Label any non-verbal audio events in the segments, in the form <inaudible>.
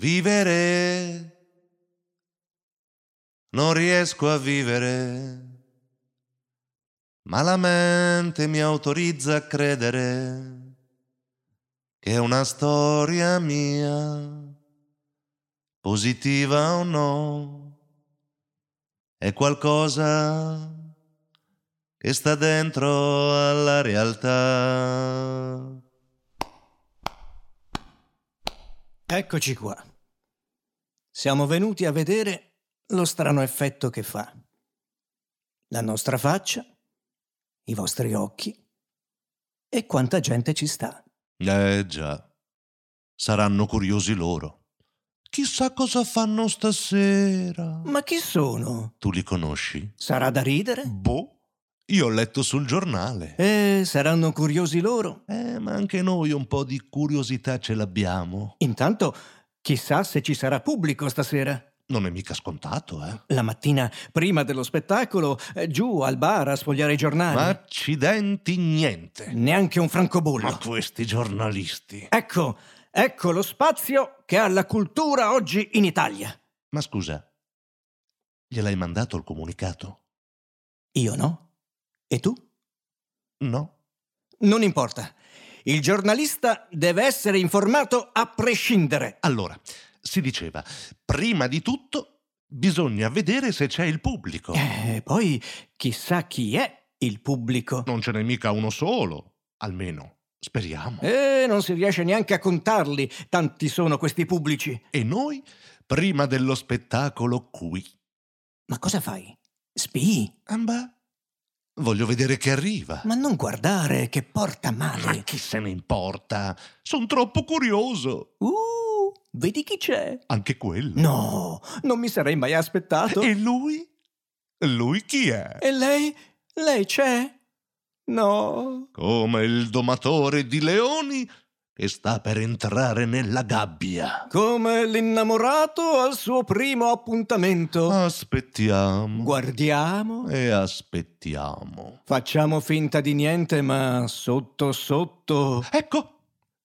Vivere. Non riesco a vivere. Ma la mente mi autorizza a credere che è una storia mia, positiva o no, è qualcosa che sta dentro alla realtà. Eccoci qua. Siamo venuti a vedere lo strano effetto che fa. La nostra faccia, i vostri occhi e quanta gente ci sta. Eh già, saranno curiosi loro. Chissà cosa fanno stasera. Ma chi sono? Tu li conosci? Sarà da ridere? Boh, io ho letto sul giornale. Eh, saranno curiosi loro. Eh, ma anche noi un po' di curiosità ce l'abbiamo. Intanto, chissà se ci sarà pubblico stasera. Non è mica scontato, eh. La mattina prima dello spettacolo, eh, giù al bar a sfogliare i giornali. Ma accidenti niente. Neanche un francobollo. Ma questi giornalisti. Ecco, ecco lo spazio che ha la cultura oggi in Italia. Ma scusa, gliel'hai mandato il comunicato? Io no? E tu? No. Non importa. Il giornalista deve essere informato a prescindere. Allora, si diceva, prima di tutto bisogna vedere se c'è il pubblico. Eh, poi chissà chi è il pubblico. Non ce n'è mica uno solo, almeno. Speriamo. E non si riesce neanche a contarli, tanti sono questi pubblici. E noi, prima dello spettacolo qui. Ma cosa fai? Spii? Amba, voglio vedere che arriva. Ma non guardare, che porta Ma male. chi se ne importa? Sono troppo curioso. Uh, vedi chi c'è? Anche quello. No, non mi sarei mai aspettato. E lui? Lui chi è? E lei? Lei c'è? No. Come il domatore di leoni che sta per entrare nella gabbia. Come l'innamorato al suo primo appuntamento. Aspettiamo. Guardiamo. E aspettiamo. Facciamo finta di niente, ma sotto sotto. Ecco,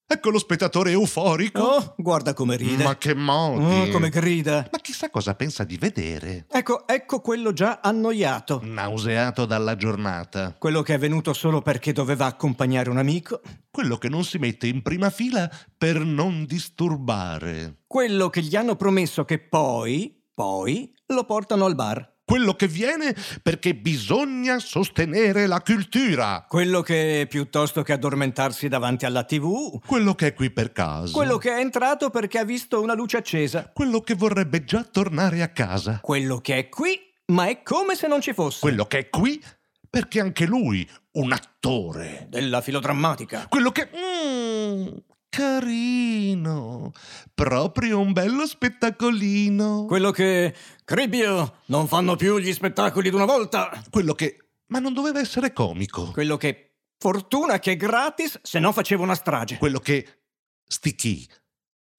ecco lo spettatore euforico. Oh, guarda come ride. Ma che modi. Oh, come grida. Ma chissà cosa pensa di vedere. Ecco, ecco quello già annoiato. Nauseato dalla giornata. Quello che è venuto solo perché doveva accompagnare un amico. Quello che non si mette in prima fila per non disturbare. Quello che gli hanno promesso che poi, poi, lo portano al bar. Quello che viene perché bisogna sostenere la cultura. Quello che, piuttosto che addormentarsi davanti alla tv, Quello che è qui per caso. quello che è entrato perché ha visto una luce accesa, Quello che vorrebbe già tornare a casa. quello che è qui, ma è come se non ci fosse. Quello che è qui perché anche lui un attore. della filodrammatica. Quello che... Mm, carino. Proprio un bello spettacolino. Quello che, Cribio, non fanno più gli spettacoli d'una volta. Quello che... Ma non doveva essere comico. Quello che, fortuna che è gratis, se no faceva una strage. Quello che... Sti chi?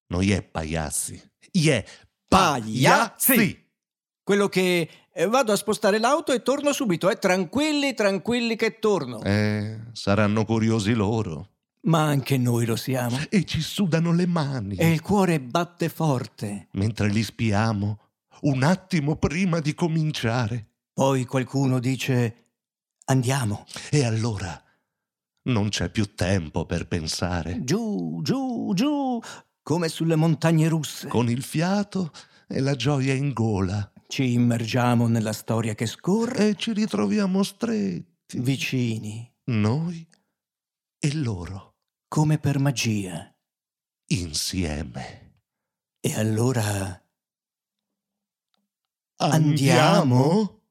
Non è pagliazzi. È Pagliazzi. pagliazzi. Quello che eh, vado a spostare l'auto e torno subito, eh. Tranquilli, tranquilli che torno. Eh, saranno curiosi loro. Ma anche noi lo siamo. E ci sudano le mani. E il cuore batte forte. Mentre li spiamo, un attimo prima di cominciare. Poi qualcuno dice: Andiamo. E allora non c'è più tempo per pensare. Giù, giù, giù, come sulle montagne russe. Con il fiato e la gioia in gola. Ci immergiamo nella storia che scorre, E ci ritroviamo stretti. vicini, Noi e loro. Come per magia. Insieme. E allora Andiamo?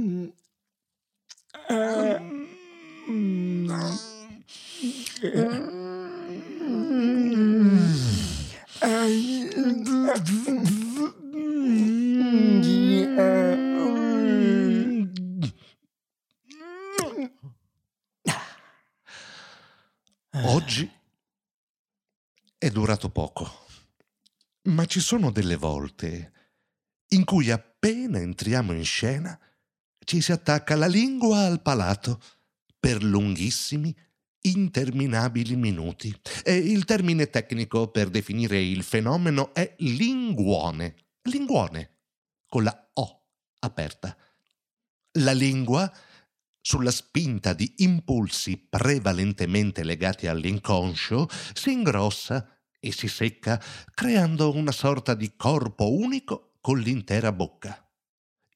Mm, Oggi è durato poco, ma ci sono delle volte in cui appena entriamo in scena ci si attacca la lingua al palato per lunghissimi interminabili minuti. E il termine tecnico per definire il fenomeno è linguone. Linguone, con la O aperta. La lingua, sulla spinta di impulsi prevalentemente legati all'inconscio, si ingrossa e si secca, creando una sorta di corpo unico con l'intera bocca.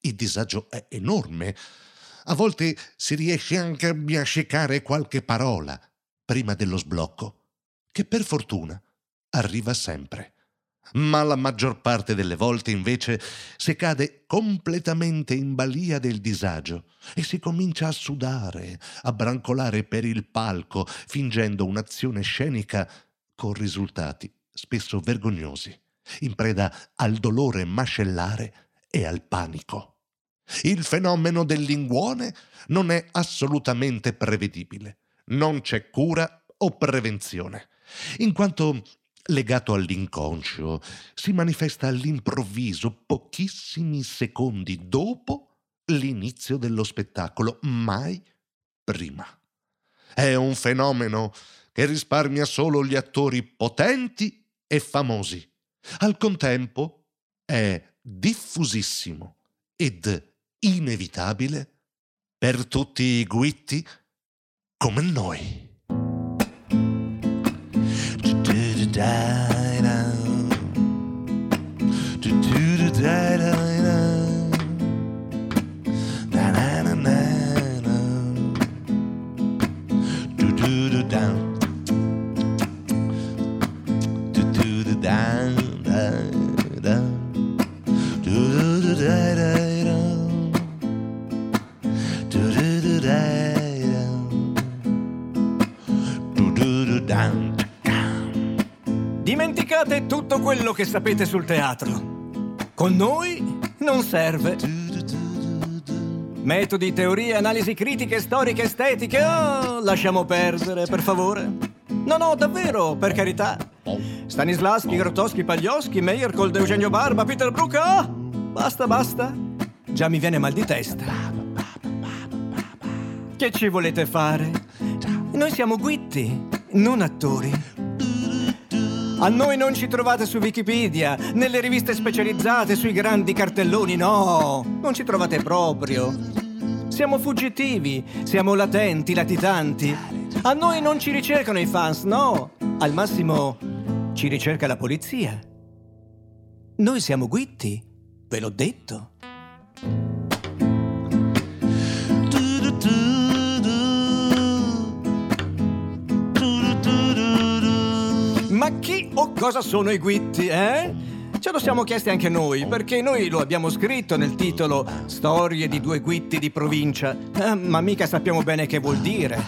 Il disagio è enorme. A volte si riesce anche a biascicare qualche parola prima dello sblocco, che per fortuna arriva sempre. Ma la maggior parte delle volte invece si cade completamente in balia del disagio e si comincia a sudare, a brancolare per il palco, fingendo un'azione scenica con risultati spesso vergognosi, in preda al dolore mascellare e al panico. Il fenomeno del linguone non è assolutamente prevedibile, non c'è cura o prevenzione, in quanto legato all'inconscio si manifesta all'improvviso pochissimi secondi dopo l'inizio dello spettacolo, mai prima. È un fenomeno che risparmia solo gli attori potenti e famosi. Al contempo è diffusissimo ed inevitabile per tutti i guitti come noi. Dimenticate tutto quello che sapete sul teatro. Con noi non serve. Metodi, teorie, analisi critiche, storiche, estetiche. Oh, lasciamo perdere, per favore. No, no, davvero, per carità. Stanislaschi, Grotowski, Paglioschi, Meyer, Cold Eugenio Barba, Peter Brook. Oh, basta, basta. Già mi viene mal di testa. Che ci volete fare? Noi siamo guitti, non attori. A noi non ci trovate su Wikipedia, nelle riviste specializzate, sui grandi cartelloni, no, non ci trovate proprio. Siamo fuggitivi, siamo latenti, latitanti. A noi non ci ricercano i fans, no. Al massimo ci ricerca la polizia. Noi siamo guitti, ve l'ho detto. Ma chi o cosa sono i guitti, eh? Ce lo siamo chiesti anche noi, perché noi lo abbiamo scritto nel titolo Storie di due guitti di provincia, eh, ma mica sappiamo bene che vuol dire.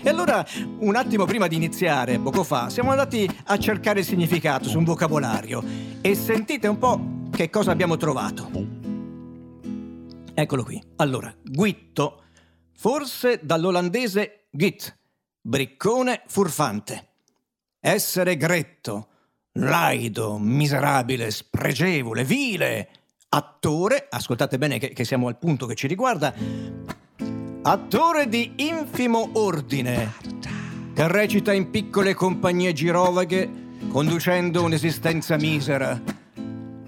E allora, un attimo prima di iniziare, poco fa, siamo andati a cercare il significato su un vocabolario e sentite un po' che cosa abbiamo trovato. Eccolo qui. Allora, guitto, forse dall'olandese git, briccone furfante. Essere gretto, laido, miserabile, spregevole, vile. Attore, ascoltate bene che, che siamo al punto che ci riguarda, attore di infimo ordine, che recita in piccole compagnie girovaghe, conducendo un'esistenza misera.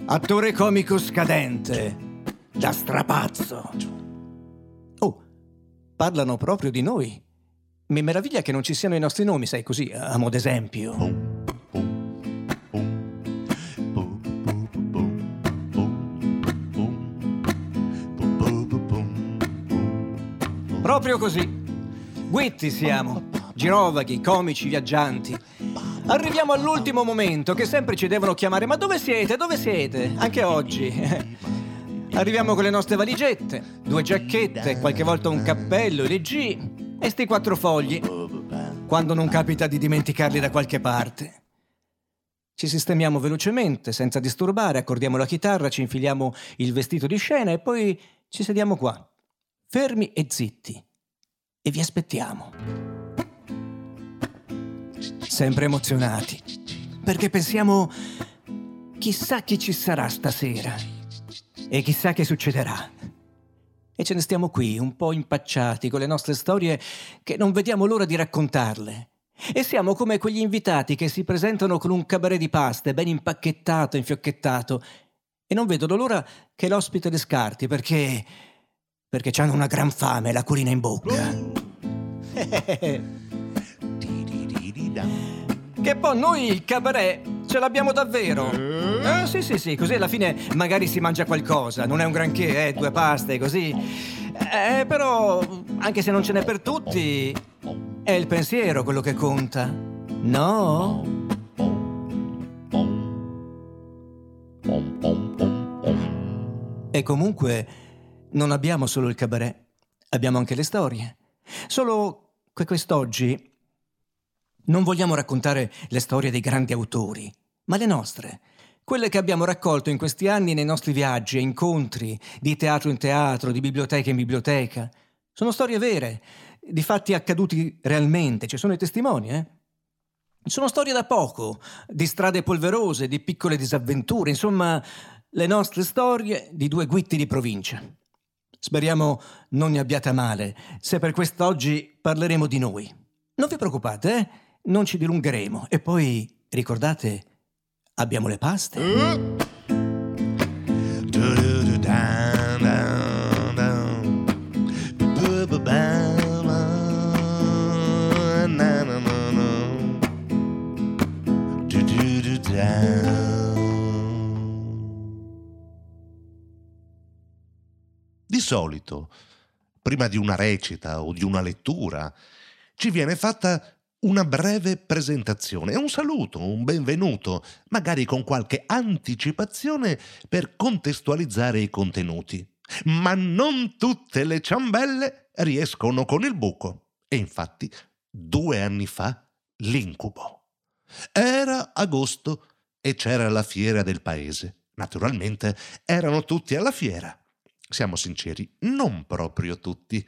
Attore comico scadente, da strapazzo. Oh, parlano proprio di noi. Mi meraviglia che non ci siano i nostri nomi, sai così, a mod esempio. Proprio così. Guitti siamo, girovaghi, comici, viaggianti. Arriviamo all'ultimo momento che sempre ci devono chiamare. Ma dove siete? Dove siete? Anche oggi. Arriviamo con le nostre valigette, due giacchette, qualche volta un cappello, i G e sti quattro fogli, quando non capita di dimenticarli da qualche parte. Ci sistemiamo velocemente, senza disturbare, accordiamo la chitarra, ci infiliamo il vestito di scena e poi ci sediamo qua, fermi e zitti, e vi aspettiamo. Sempre emozionati, perché pensiamo, chissà chi ci sarà stasera e chissà che succederà. E ce ne stiamo qui, un po' impacciati, con le nostre storie che non vediamo l'ora di raccontarle. E siamo come quegli invitati che si presentano con un cabaret di paste ben impacchettato, infiocchettato, e non vedono l'ora che l'ospite le scarti perché. perché hanno una gran fame e la curina in bocca. <laughs> che poi noi il cabaret ce l'abbiamo davvero. Eh, sì, sì, sì, così alla fine magari si mangia qualcosa. Non è un granché, eh, due paste, così. Eh, però, anche se non ce n'è per tutti, è il pensiero quello che conta. No? E comunque, non abbiamo solo il cabaret, abbiamo anche le storie. Solo che quest'oggi non vogliamo raccontare le storie dei grandi autori, ma le nostre, quelle che abbiamo raccolto in questi anni nei nostri viaggi e incontri, di teatro in teatro, di biblioteca in biblioteca. Sono storie vere, di fatti accaduti realmente, ci sono i testimoni, eh? Sono storie da poco, di strade polverose, di piccole disavventure, insomma, le nostre storie di due guitti di provincia. Speriamo non ne abbiate male, se per quest'oggi parleremo di noi. Non vi preoccupate, eh? Non ci dilungheremo. E poi, ricordate, abbiamo le paste. Di solito, prima di una recita o di una lettura, ci viene fatta una breve presentazione un saluto, un benvenuto, magari con qualche anticipazione per contestualizzare i contenuti. Ma non tutte le ciambelle riescono con il buco. E infatti, due anni fa, l'incubo. Era agosto e c'era la fiera del paese. Naturalmente erano tutti alla fiera. Siamo sinceri, non proprio tutti.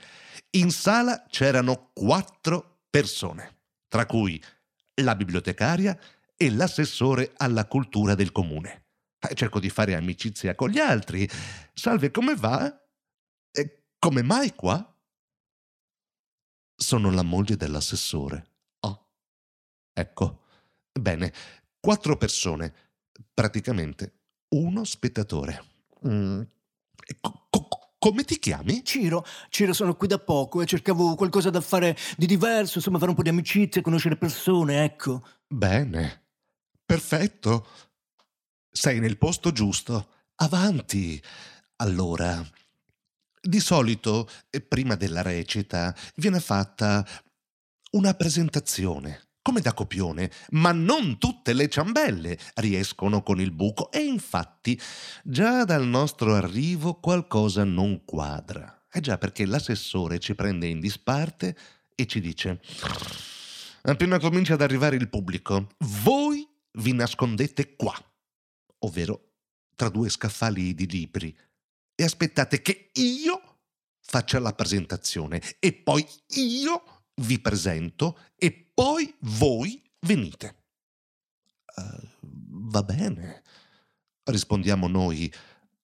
In sala c'erano quattro persone tra cui la bibliotecaria e l'assessore alla cultura del comune. Eh, cerco di fare amicizia con gli altri. Salve, come va? E come mai qua? Sono la moglie dell'assessore. Oh. Ecco. Bene, quattro persone, praticamente uno spettatore. Mm. Co- co- come ti chiami? Ciro, Ciro, sono qui da poco e cercavo qualcosa da fare di diverso, insomma, fare un po' di amicizia, conoscere persone, ecco. Bene, perfetto. Sei nel posto giusto. Avanti. Allora, di solito, eh, prima della recita, viene fatta una presentazione come da copione, ma non tutte le ciambelle riescono con il buco. E infatti già dal nostro arrivo qualcosa non quadra. È già perché l'assessore ci prende in disparte e ci dice appena comincia ad arrivare il pubblico, voi vi nascondete qua, ovvero tra due scaffali di libri, e aspettate che io faccia la presentazione. E poi io vi presento e poi voi venite. Uh, va bene, rispondiamo noi,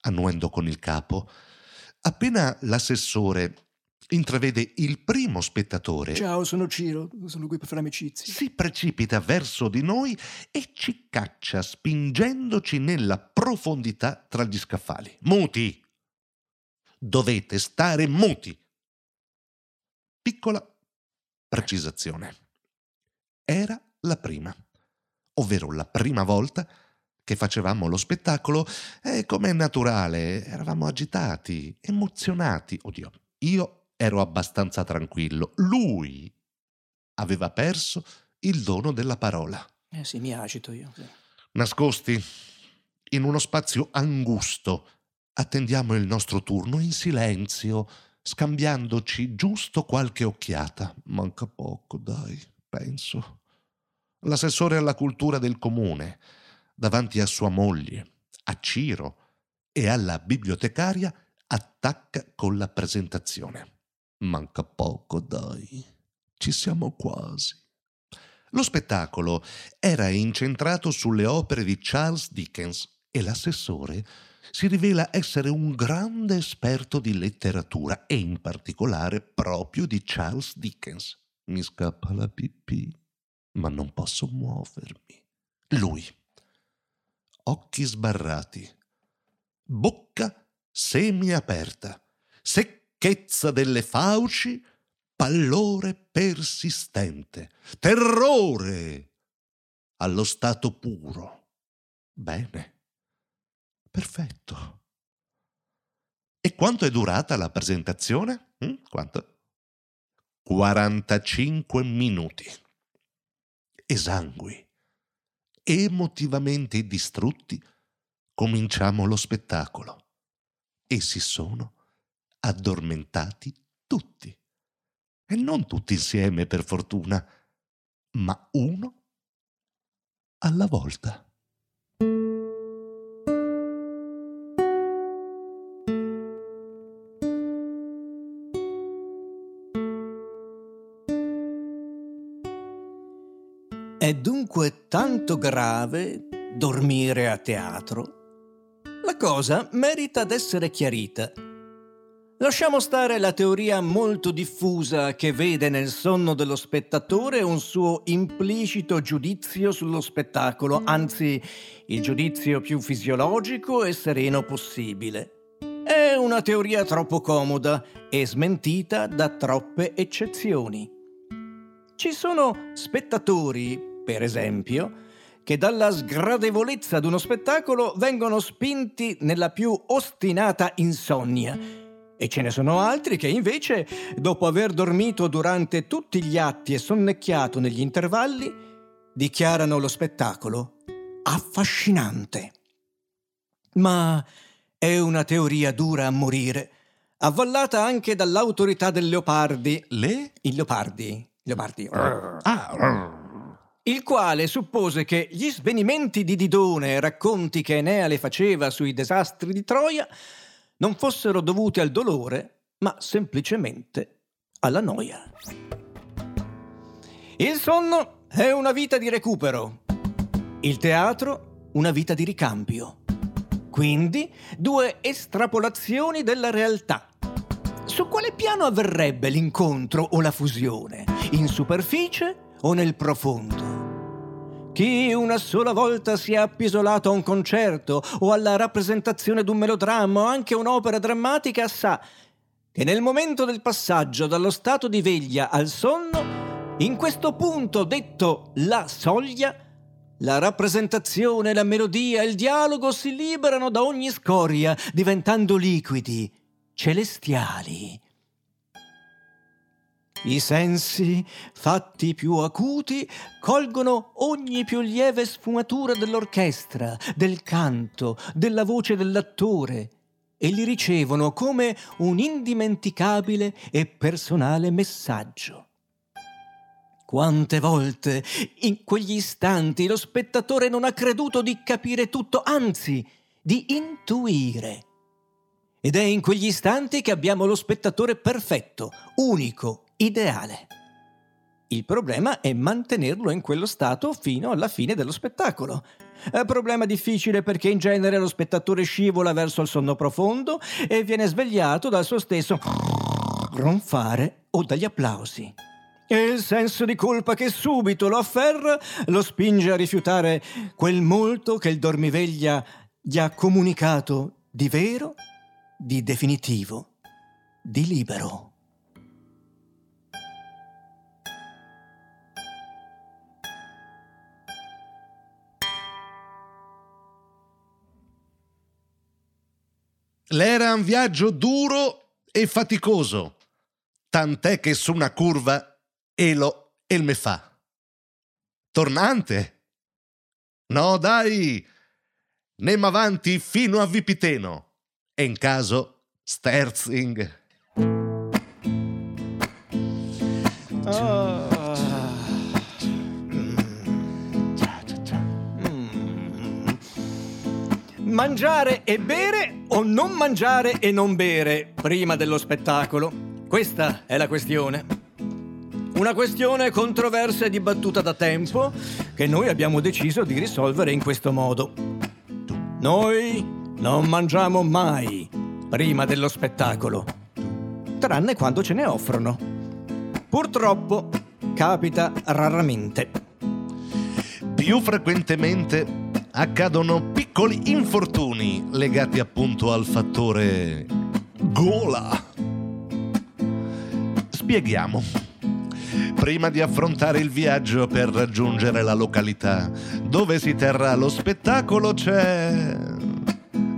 annuendo con il capo. Appena l'assessore intravede il primo spettatore. Ciao, sono Ciro, sono qui per fare amicizia. Si precipita verso di noi e ci caccia spingendoci nella profondità tra gli scaffali. Muti! Dovete stare muti! Piccola precisazione. Era la prima, ovvero la prima volta che facevamo lo spettacolo e come è naturale, eravamo agitati, emozionati. Oddio, io ero abbastanza tranquillo. Lui aveva perso il dono della parola. Eh sì, mi agito io. Nascosti in uno spazio angusto, attendiamo il nostro turno in silenzio scambiandoci giusto qualche occhiata. Manca poco, dai, penso. L'assessore alla cultura del comune, davanti a sua moglie, a Ciro e alla bibliotecaria, attacca con la presentazione. Manca poco, dai. Ci siamo quasi. Lo spettacolo era incentrato sulle opere di Charles Dickens e l'assessore si rivela essere un grande esperto di letteratura e in particolare proprio di Charles Dickens. Mi scappa la pipì, ma non posso muovermi. Lui. Occhi sbarrati. Bocca semiaperta. Secchezza delle fauci. Pallore persistente. Terrore allo stato puro. Bene. Perfetto. E quanto è durata la presentazione? Mm? Quanto? 45 minuti. Esangui, emotivamente distrutti, cominciamo lo spettacolo e si sono addormentati tutti. E non tutti insieme, per fortuna, ma uno alla volta. È dunque tanto grave dormire a teatro? La cosa merita d'essere chiarita. Lasciamo stare la teoria molto diffusa che vede nel sonno dello spettatore un suo implicito giudizio sullo spettacolo, anzi il giudizio più fisiologico e sereno possibile. È una teoria troppo comoda e smentita da troppe eccezioni. Ci sono spettatori, per esempio, che dalla sgradevolezza d'uno spettacolo vengono spinti nella più ostinata insonnia. E ce ne sono altri che invece, dopo aver dormito durante tutti gli atti e sonnecchiato negli intervalli, dichiarano lo spettacolo affascinante. Ma è una teoria dura a morire, avvallata anche dall'autorità del Leopardi. Le? Il Leopardi. Leopardi. Ah, il quale suppose che gli svenimenti di Didone e racconti che Enea le faceva sui disastri di Troia non fossero dovuti al dolore, ma semplicemente alla noia. Il sonno è una vita di recupero, il teatro una vita di ricambio. Quindi due estrapolazioni della realtà. Su quale piano avverrebbe l'incontro o la fusione? In superficie o nel profondo? Chi una sola volta si è appisolato a un concerto o alla rappresentazione d'un melodramma o anche un'opera drammatica sa che nel momento del passaggio dallo stato di veglia al sonno, in questo punto detto la soglia, la rappresentazione, la melodia e il dialogo si liberano da ogni scoria, diventando liquidi, celestiali. I sensi, fatti più acuti, colgono ogni più lieve sfumatura dell'orchestra, del canto, della voce dell'attore e li ricevono come un indimenticabile e personale messaggio. Quante volte in quegli istanti lo spettatore non ha creduto di capire tutto, anzi di intuire. Ed è in quegli istanti che abbiamo lo spettatore perfetto, unico, ideale. Il problema è mantenerlo in quello stato fino alla fine dello spettacolo. È problema difficile perché in genere lo spettatore scivola verso il sonno profondo e viene svegliato dal suo stesso ronfare o dagli applausi. E il senso di colpa che subito lo afferra lo spinge a rifiutare quel molto che il dormiveglia gli ha comunicato di vero, di definitivo, di libero. L'era un viaggio duro e faticoso, tant'è che su una curva Elo el me fa. Tornante? No, dai! Nemo avanti fino a Vipiteno e in caso Sterzing. Oh. Mangiare e bere o non mangiare e non bere prima dello spettacolo? Questa è la questione. Una questione controversa e dibattuta da tempo che noi abbiamo deciso di risolvere in questo modo. Noi, non mangiamo mai prima dello spettacolo, tranne quando ce ne offrono. Purtroppo capita raramente. Più frequentemente accadono piccoli infortuni legati appunto al fattore gola. Spieghiamo. Prima di affrontare il viaggio per raggiungere la località dove si terrà lo spettacolo c'è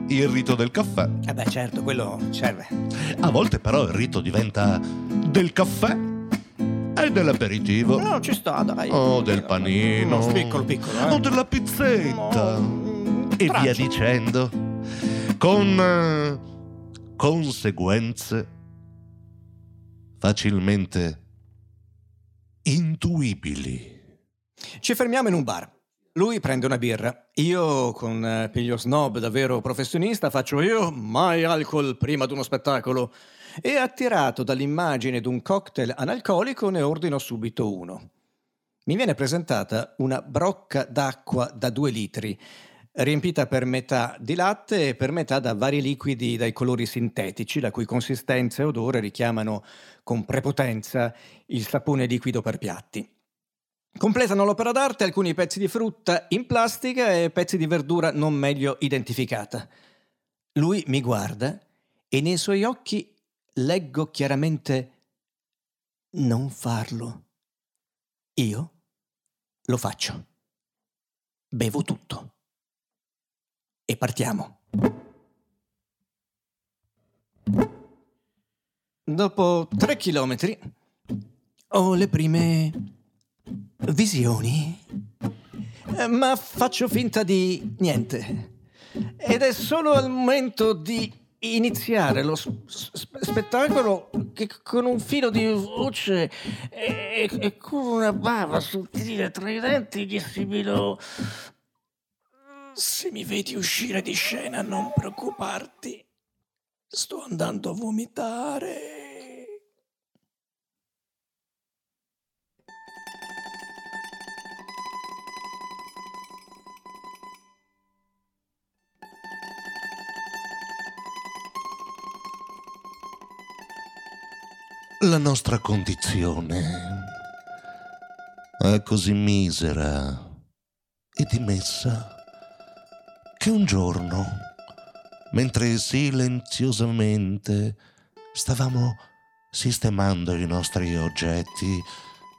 il rito del caffè. Eh beh, certo, quello serve. A volte però il rito diventa del caffè e dell'aperitivo. No, ci sta, dai. O del panino. No, piccolo, piccolo, eh. O della pizzetta. No, E via dicendo. Con eh, conseguenze facilmente intuibili. Ci fermiamo in un bar. Lui prende una birra. Io, con eh, piglio snob davvero professionista, faccio io mai alcol prima di uno spettacolo. E attirato dall'immagine di un cocktail analcolico, ne ordino subito uno. Mi viene presentata una brocca d'acqua da due litri, riempita per metà di latte e per metà da vari liquidi dai colori sintetici, la cui consistenza e odore richiamano con prepotenza il sapone liquido per piatti. Completano l'opera d'arte alcuni pezzi di frutta in plastica e pezzi di verdura non meglio identificata. Lui mi guarda e nei suoi occhi leggo chiaramente non farlo. Io lo faccio. Bevo tutto. E partiamo. Dopo tre chilometri ho le prime visioni, Eh, ma faccio finta di niente. Ed è solo al momento di iniziare lo s- s- spettacolo che con un filo di voce e, e con una bava sottile tra i denti gli sibilo se mi vedi uscire di scena non preoccuparti. Sto andando a vomitare. La nostra condizione è così misera e dimessa che un giorno, mentre silenziosamente stavamo sistemando i nostri oggetti,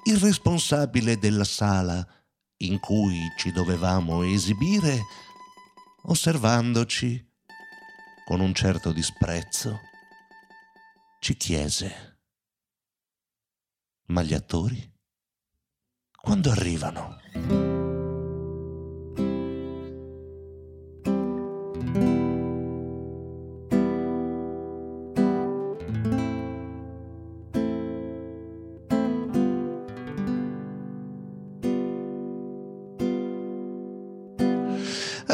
il responsabile della sala in cui ci dovevamo esibire, osservandoci con un certo disprezzo, ci chiese ma gli attori? Quando arrivano?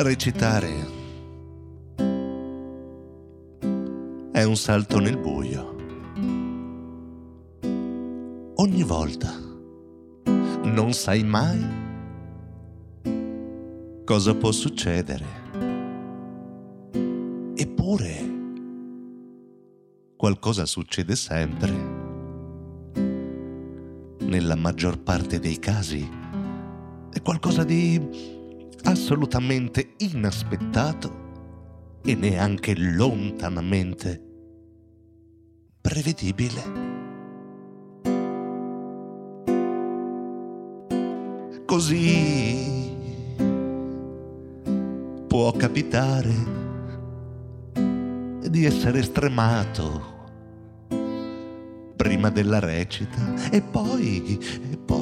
Recitare è un salto nel buio ogni volta. Non sai mai cosa può succedere. Eppure qualcosa succede sempre. Nella maggior parte dei casi è qualcosa di assolutamente inaspettato e neanche lontanamente prevedibile. Così può capitare di essere stremato prima della recita e poi, e poi